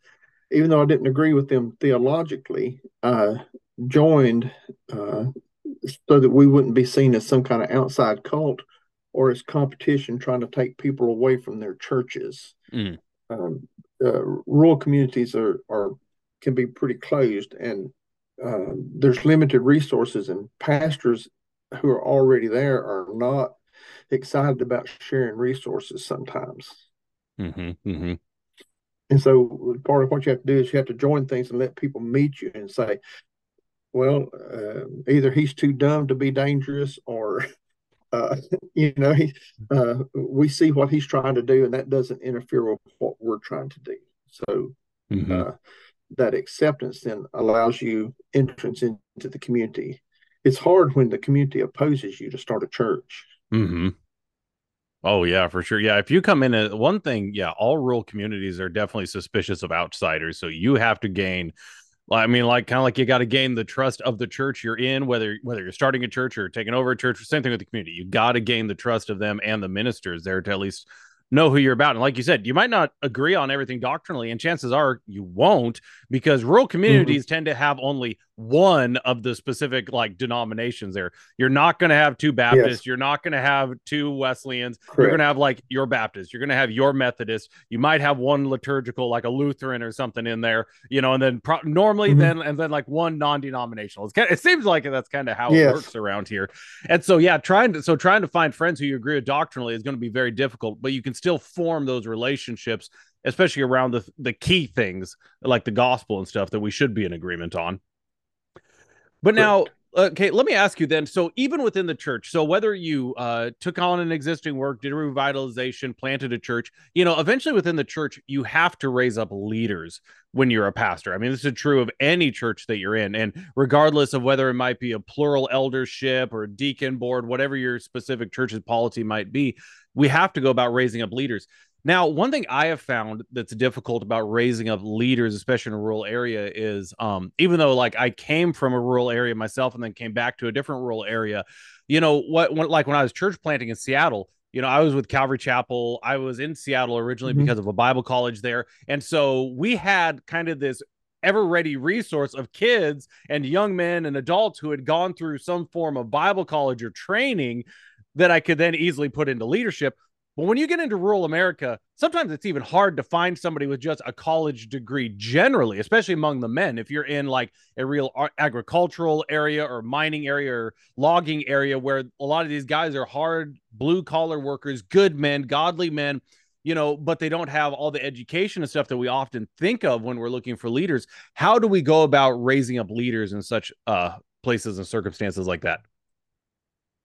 B: even though I didn't agree with them theologically. I joined uh, so that we wouldn't be seen as some kind of outside cult or as competition trying to take people away from their churches. Mm. Um, uh, rural communities are are can be pretty closed, and um, there's limited resources, and pastors who are already there are not excited about sharing resources sometimes. Mm-hmm, mm-hmm. And so part of what you have to do is you have to join things and let people meet you and say, well, uh, either he's too dumb to be dangerous or, uh, you know, he, uh, we see what he's trying to do and that doesn't interfere with what we're trying to do. So mm-hmm. Uh, that acceptance then allows you entrance into the community. It's hard when the community opposes you to start a church. Mm-hmm.
A: Oh yeah, for sure. Yeah, if you come in, one thing, yeah, all rural communities are definitely suspicious of outsiders. So you have to gain, I mean, like kind of like you got to gain the trust of the church you're in, whether whether you're starting a church or taking over a church. Same thing with the community. You got to gain the trust of them and the ministers there to at least know who you're about. And like you said, you might not agree on everything doctrinally, and chances are you won't, because rural communities mm-hmm. tend to have only one of the specific like denominations there. You're not going to have two Baptists. Yes. You're not going to have two Wesleyans. Correct. You're going to have like your Baptist. You're going to have your Methodist. You might have one liturgical, like a Lutheran or something in there, you know, and then pro- normally mm-hmm. then, and then like one non denominational. Kind of, it seems like that's kind of how yes. it works around here. And so, yeah, trying to, so trying to find friends who you agree with doctrinally is going to be very difficult, but you can still form those relationships, especially around the the key things like the gospel and stuff that we should be in agreement on. But now, okay, uh, let me ask you then. So even within the church, so whether you uh, took on an existing work, did a revitalization, planted a church, you know, eventually within the church, you have to raise up leaders when you're a pastor. I mean, this is true of any church that you're in, and regardless of whether it might be a plural eldership or a deacon board, whatever your specific church's policy might be, we have to go about raising up leaders. Now, one thing I have found that's difficult about raising up leaders, especially in a rural area, is um, even though like I came from a rural area myself and then came back to a different rural area, you know what? When, like when I was church planting in Seattle, you know, I was with Calvary Chapel. I was in Seattle originally mm-hmm. because of a Bible college there, and so we had kind of this ever ready resource of kids and young men and adults who had gone through some form of Bible college or training that I could then easily put into leadership. But when you get into rural America, sometimes it's even hard to find somebody with just a college degree generally, especially among the men. If you're in like a real agricultural area or mining area or logging area where a lot of these guys are hard blue collar workers, good men, godly men, you know, but they don't have all the education and stuff that we often think of when we're looking for leaders. How do we go about raising up leaders in such uh, places and circumstances like that?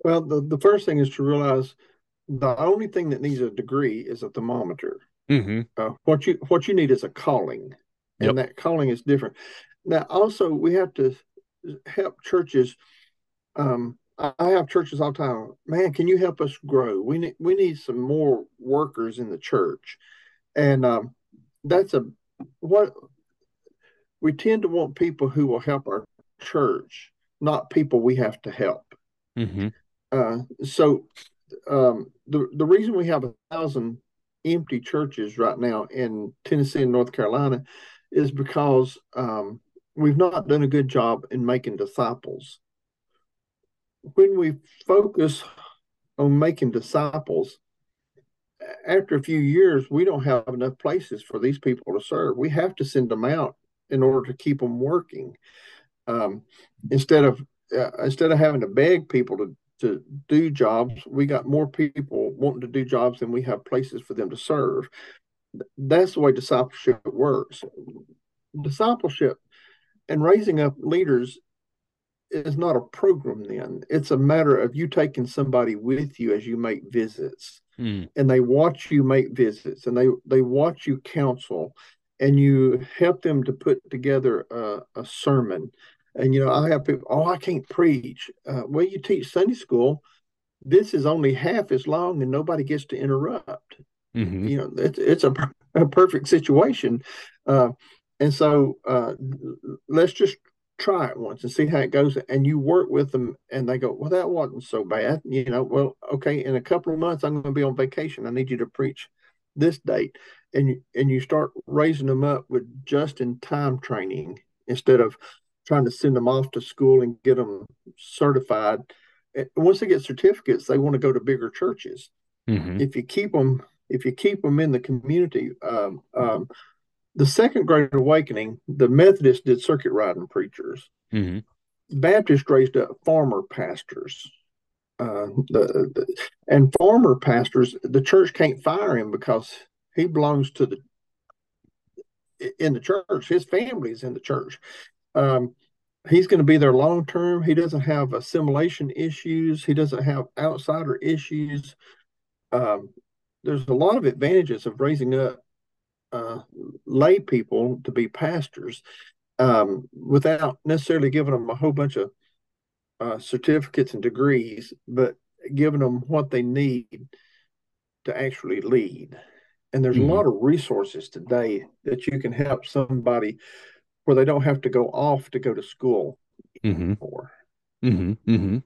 B: Well, the, the first thing is to realize the only thing that needs a degree is a thermometer. Mm-hmm. Uh, what you what you need is a calling, and yep. that calling is different. Now, also, we have to help churches. Um, I have churches all the time. Man, can you help us grow? We need we need some more workers in the church, and um, that's a what we tend to want people who will help our church, not people we have to help. Mm-hmm. Uh, so um, the the reason we have a thousand empty churches right now in Tennessee and North Carolina is because um, we've not done a good job in making disciples. When we focus on making disciples, after a few years, we don't have enough places for these people to serve. We have to send them out in order to keep them working. Um, instead of uh, instead of having to beg people to to do jobs. We got more people wanting to do jobs than we have places for them to serve. That's the way discipleship works. Discipleship and raising up leaders is not a program then it's a matter of you taking somebody with you as you make visits mm. and they watch you make visits and they they watch you counsel and you help them to put together a, a sermon and you know, I have people. Oh, I can't preach. Uh, well, you teach Sunday school. This is only half as long, and nobody gets to interrupt. Mm-hmm. You know, it's it's a, a perfect situation. Uh, and so uh, let's just try it once and see how it goes. And you work with them, and they go, "Well, that wasn't so bad." You know, well, okay. In a couple of months, I'm going to be on vacation. I need you to preach this date, and you, and you start raising them up with just in time training instead of trying to send them off to school and get them certified. And once they get certificates, they want to go to bigger churches. Mm-hmm. If you keep them, if you keep them in the community, um, um, the Second Great Awakening, the Methodists did circuit riding preachers. Mm-hmm. Baptists raised up farmer pastors. Uh, the, the, and farmer pastors, the church can't fire him because he belongs to the in the church. His family is in the church. Um, he's going to be there long term. He doesn't have assimilation issues. He doesn't have outsider issues. Um, there's a lot of advantages of raising up uh, lay people to be pastors um, without necessarily giving them a whole bunch of uh, certificates and degrees, but giving them what they need to actually lead. And there's mm-hmm. a lot of resources today that you can help somebody where they don't have to go off to go to school mm-hmm. Mm-hmm. Mm-hmm.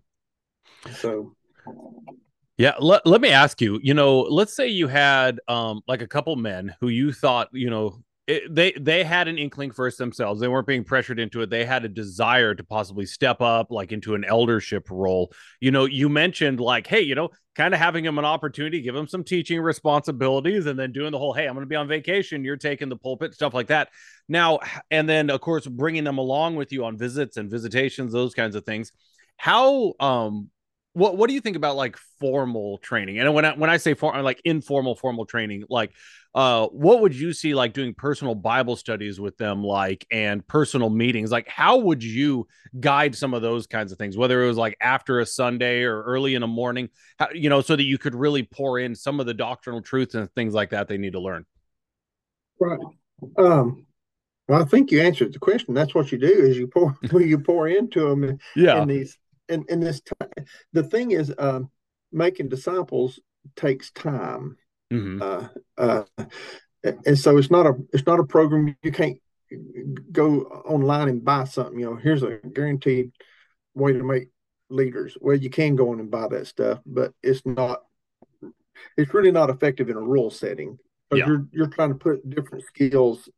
A: So yeah, let, let me ask you, you know, let's say you had um like a couple men who you thought, you know, it, they they had an inkling first themselves. They weren't being pressured into it. They had a desire to possibly step up, like into an eldership role. You know, you mentioned like, hey, you know, kind of having him an opportunity, give him some teaching responsibilities, and then doing the whole, hey, I'm going to be on vacation. You're taking the pulpit stuff like that. Now and then, of course, bringing them along with you on visits and visitations, those kinds of things. How um what what do you think about like formal training? And when I when I say for, like informal formal training, like uh what would you see like doing personal Bible studies with them like and personal meetings? Like how would you guide some of those kinds of things whether it was like after a Sunday or early in the morning, how, you know, so that you could really pour in some of the doctrinal truths and things like that they need to learn.
B: Right. Um well, I think you answered the question. That's what you do is you pour you pour into them yeah. in these and and this t- the thing is um, making disciples takes time mm-hmm. uh, uh, and so it's not a it's not a program you can't go online and buy something you know here's a guaranteed way to make leaders well you can go in and buy that stuff but it's not it's really not effective in a rural setting yeah. you're you're trying to put different skills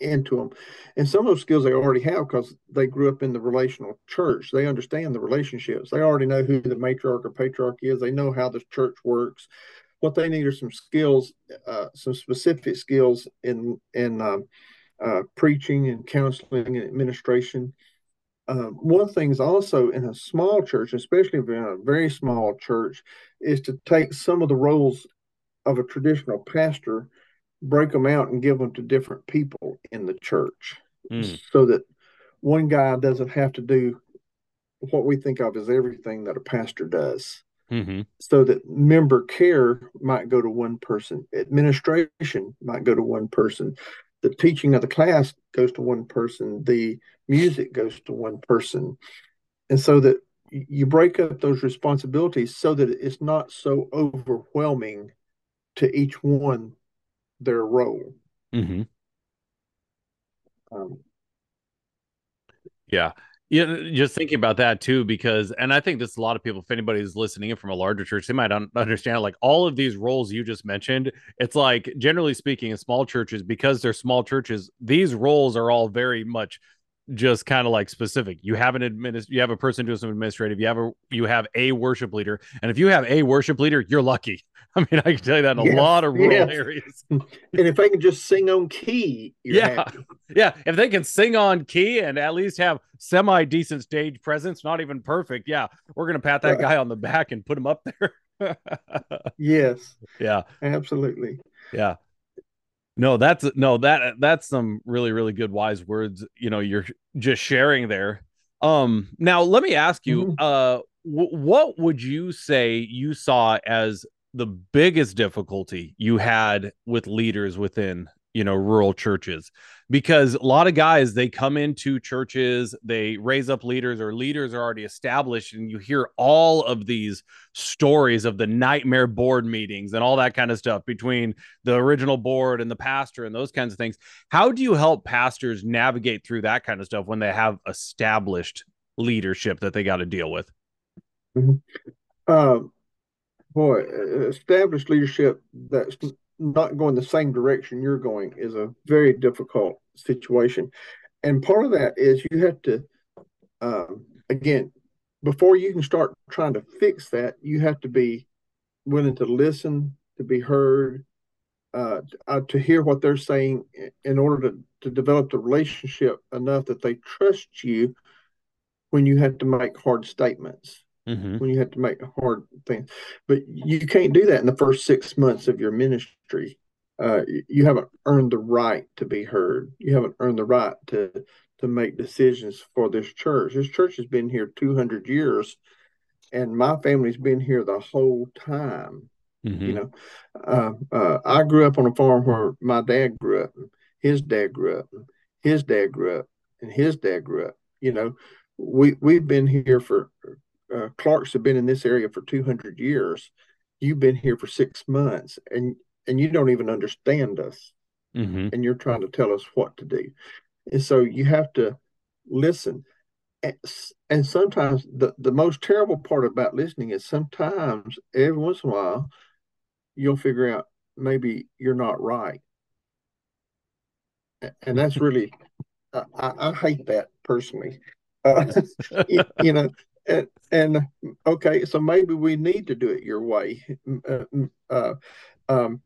B: into them. And some of those skills they already have because they grew up in the relational church. They understand the relationships. They already know who the matriarch or patriarch is. They know how the church works. What they need are some skills, uh, some specific skills in in uh, uh, preaching and counseling and administration. Um, one thing is also in a small church, especially in a very small church, is to take some of the roles of a traditional pastor break them out and give them to different people in the church mm. so that one guy doesn't have to do what we think of as everything that a pastor does. Mm-hmm. So that member care might go to one person, administration might go to one person, the teaching of the class goes to one person, the music goes to one person. And so that you break up those responsibilities so that it's not so overwhelming to each one their role. Mm-hmm. Um, yeah.
A: Yeah, just thinking about that too, because, and I think this a lot of people, if anybody's listening in from a larger church, they might un- understand like all of these roles you just mentioned. It's like, generally speaking, in small churches, because they're small churches, these roles are all very much just kind of like specific. You have an administ- you have a person doing some administrative. You have a you have a worship leader, and if you have a worship leader, you're lucky. I mean, I can tell you that in a yes, lot of rural yes.
B: areas. and if they can just sing on key,
A: yeah, happy. yeah. If they can sing on key and at least have semi decent stage presence, not even perfect, yeah, we're gonna pat that right. guy on the back and put him up there.
B: yes.
A: Yeah.
B: Absolutely.
A: Yeah. No, that's no that that's some really really good wise words. You know, you're just sharing there. Um, now let me ask you, mm-hmm. uh, w- what would you say you saw as the biggest difficulty you had with leaders within you know rural churches because a lot of guys they come into churches they raise up leaders or leaders are already established and you hear all of these stories of the nightmare board meetings and all that kind of stuff between the original board and the pastor and those kinds of things how do you help pastors navigate through that kind of stuff when they have established leadership that they got to deal with
B: mm-hmm. uh, boy established leadership that's not going the same direction you're going is a very difficult situation. And part of that is you have to, um, again, before you can start trying to fix that, you have to be willing to listen, to be heard, uh, uh, to hear what they're saying in order to, to develop the relationship enough that they trust you when you have to make hard statements mm-hmm. when you have to make hard things. But you can't do that in the first six months of your ministry. Uh, you haven't earned the right to be heard. You haven't earned the right to to make decisions for this church. This church has been here 200 years, and my family's been here the whole time. Mm-hmm. You know, uh, uh, I grew up on a farm where my dad grew up, his dad grew up, his dad grew up, and his dad grew up. You know, we we've been here for uh, Clarks have been in this area for 200 years. You've been here for six months, and and you don't even understand us, mm-hmm. and you're trying to tell us what to do. And so you have to listen. And, sometimes the, the most terrible part about listening is sometimes every once in a while you'll figure out maybe you're not right. And that's really, I, I hate that personally. Uh, you, you, know, and and okay, so maybe we need to do it your way. Uh, uh, um,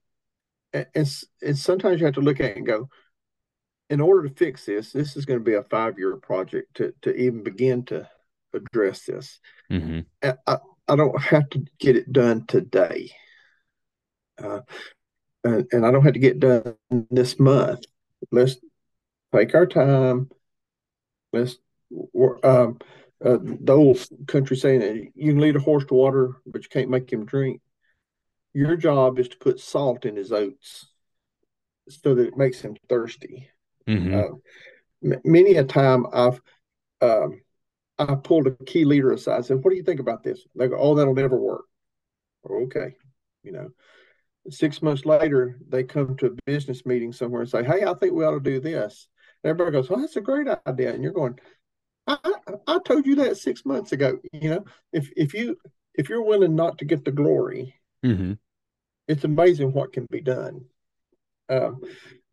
B: and, and sometimes you have to look at it and go, in order to fix this, this is going to be a five year project to to even begin to address this. Mm-hmm. I, I don't have to get it done today. Uh, and, I don't have to get done this month. Let's take our time. Let's um, uh, the old country saying that you can lead a horse to water, but you can't make him drink. Your job is to put salt in his oats so that it makes him thirsty. Mm-hmm. Uh, m- many a time I've um, I pulled a key leader aside and said, "What do you think about this?" They go, "Oh, that'll never work." Okay, you know. Six months later, they come to a business meeting somewhere and say, "Hey, I think we ought to do this." And everybody goes, "Well, that's a great idea," and you're going, I, I told you that six months ago. You know, if if you if you're willing not to get the glory, mm-hmm. it's amazing what can be done. Um,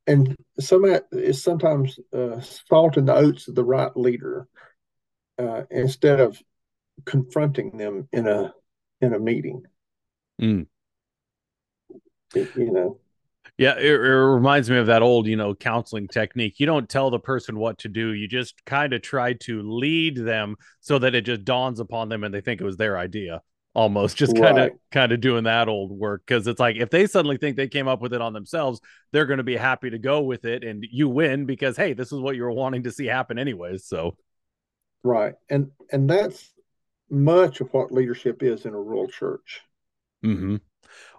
B: and some is sometimes uh, salt in the oats of the right leader uh, instead of confronting them in a in a meeting. Mm. It,
A: you know, yeah, it, it, reminds me of that old, you know, counseling technique. You don't tell the person what to do. You just kind of try to lead them so that it just dawns upon them and they think it was their idea. Almost just kind of right. kind of doing that old work because it's like if they suddenly think they came up with it on themselves, they're going to be happy to go with it and you win because hey, this is what you were wanting to see happen anyways. So
B: Right. And and that's much of what leadership is in a rural church. hmm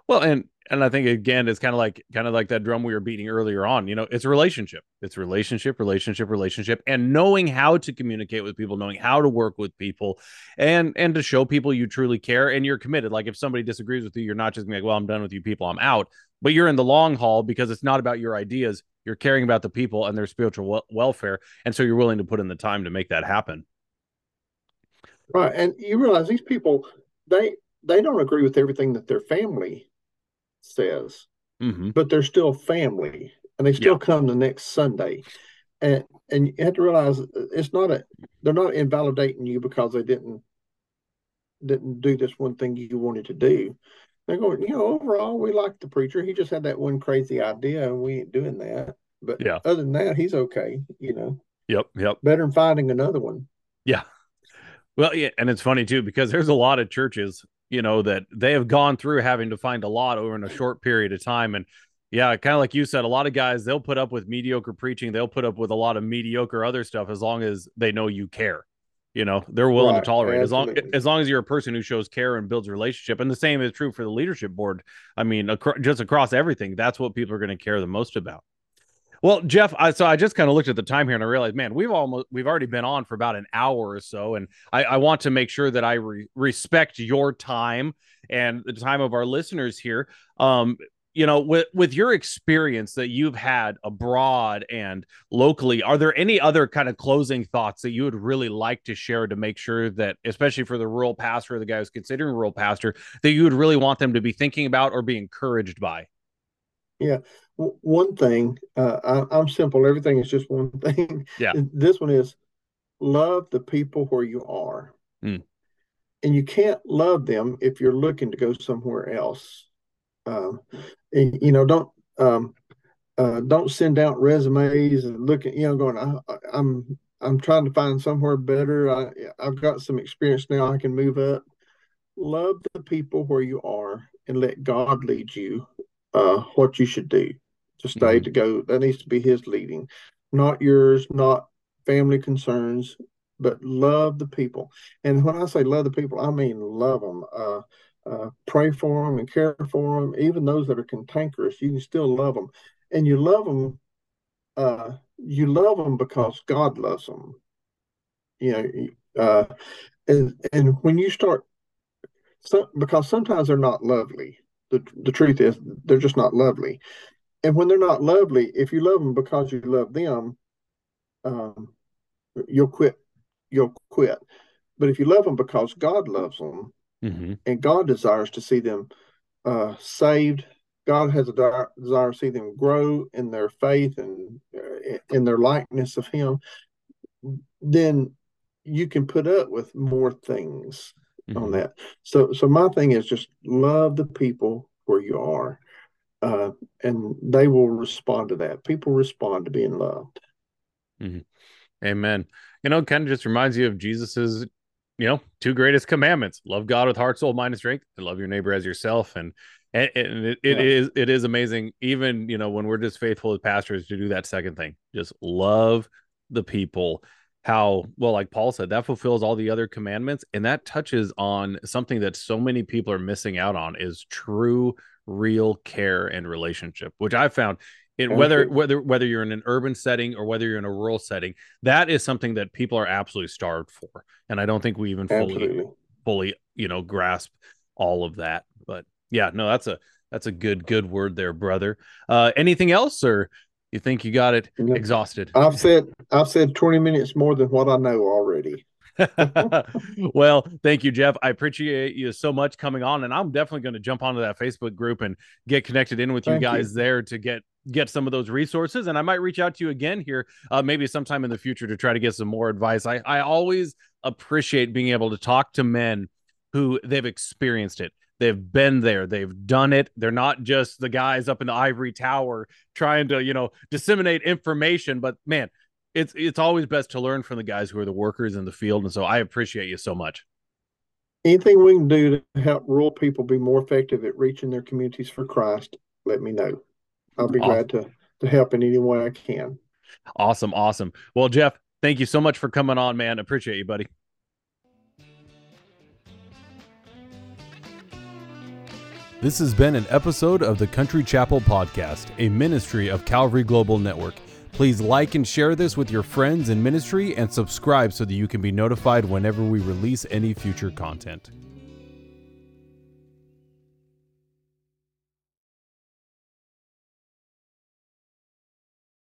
A: well, and and I think again, it's kind of like kind of like that drum we were beating earlier on. You know, it's relationship, it's relationship, relationship, relationship, and knowing how to communicate with people, knowing how to work with people, and and to show people you truly care and you're committed. Like if somebody disagrees with you, you're not just like, well, I'm done with you people, I'm out. But you're in the long haul because it's not about your ideas. You're caring about the people and their spiritual wel- welfare, and so you're willing to put in the time to make that happen.
B: Right, and you realize these people they they don't agree with everything that their family says, mm-hmm. but they're still family and they still yeah. come the next Sunday. And and you have to realize it's not a they're not invalidating you because they didn't didn't do this one thing you wanted to do. They're going, you know, overall we like the preacher. He just had that one crazy idea and we ain't doing that. But yeah. other than that, he's okay, you know.
A: Yep, yep.
B: Better than finding another one.
A: Yeah. Well, yeah, and it's funny too because there's a lot of churches you know, that they have gone through having to find a lot over in a short period of time. And yeah, kind of like you said, a lot of guys, they'll put up with mediocre preaching, they'll put up with a lot of mediocre other stuff as long as they know you care. You know, they're willing right, to tolerate as long as long as you're a person who shows care and builds relationship. And the same is true for the leadership board. I mean, acro- just across everything, that's what people are going to care the most about. Well, Jeff, I, so I just kind of looked at the time here and I realized, man, we've almost we've already been on for about an hour or so, and I, I want to make sure that I re- respect your time and the time of our listeners here. Um, you know, with with your experience that you've had abroad and locally, are there any other kind of closing thoughts that you would really like to share to make sure that, especially for the rural pastor or the guy who's considering rural pastor, that you would really want them to be thinking about or be encouraged by?
B: Yeah. W- one thing, uh, I, am simple. Everything is just one thing. Yeah. This one is love the people where you are. Mm. And you can't love them if you're looking to go somewhere else. Um, and, you know, don't, um, uh, don't send out resumes and at you know, going, I, I'm, I'm trying to find somewhere better. I, I've got some experience now. I can move up. Love the people where you are and let God lead you uh, what you should do to stay mm-hmm. to go. That needs to be his leading, not yours, not family concerns, but love the people. And when I say love the people, I mean love them. Uh, uh, pray for them and care for them. Even those that are cantankerous, you can still love them, and you love them. Uh, you love them because God loves them. You know, uh, and and when you start, so, because sometimes they're not lovely the, the truth is they're just not lovely and when they're not lovely if you love them because you love them um, you'll quit you'll quit but if you love them because god loves them mm-hmm. and god desires to see them uh, saved god has a desire to see them grow in their faith and uh, in their likeness of him then you can put up with more things mm-hmm. on that. So, so my thing is just love the people where you are, uh, and they will respond to that. People respond to being loved.
A: Mm-hmm. Amen. You know, kind of just reminds you of Jesus's, you know, two greatest commandments: love God with heart, soul, mind, and strength, and love your neighbor as yourself. And and, and it, it yeah. is, it is amazing. Even you know, when we're just faithful as pastors to do that second thing, just love the people how well like paul said that fulfills all the other commandments and that touches on something that so many people are missing out on is true real care and relationship which i found in whether whether whether you're in an urban setting or whether you're in a rural setting that is something that people are absolutely starved for and i don't think we even fully absolutely. fully you know grasp all of that but yeah no that's a that's a good good word there brother uh anything else or you think you got it exhausted.
B: I've said I've said 20 minutes more than what I know already.
A: well, thank you, Jeff. I appreciate you so much coming on, and I'm definitely going to jump onto that Facebook group and get connected in with thank you guys you. there to get get some of those resources. And I might reach out to you again here, uh, maybe sometime in the future, to try to get some more advice. I I always appreciate being able to talk to men who they've experienced it. They've been there. They've done it. They're not just the guys up in the ivory tower trying to, you know, disseminate information. But man, it's it's always best to learn from the guys who are the workers in the field. And so I appreciate you so much.
B: Anything we can do to help rural people be more effective at reaching their communities for Christ, let me know. I'll be awesome. glad to to help in any way I can.
A: Awesome, awesome. Well, Jeff, thank you so much for coming on, man. Appreciate you, buddy. This has been an episode of the Country Chapel Podcast, a ministry of Calvary Global Network. Please like and share this with your friends and ministry and subscribe so that you can be notified whenever we release any future content.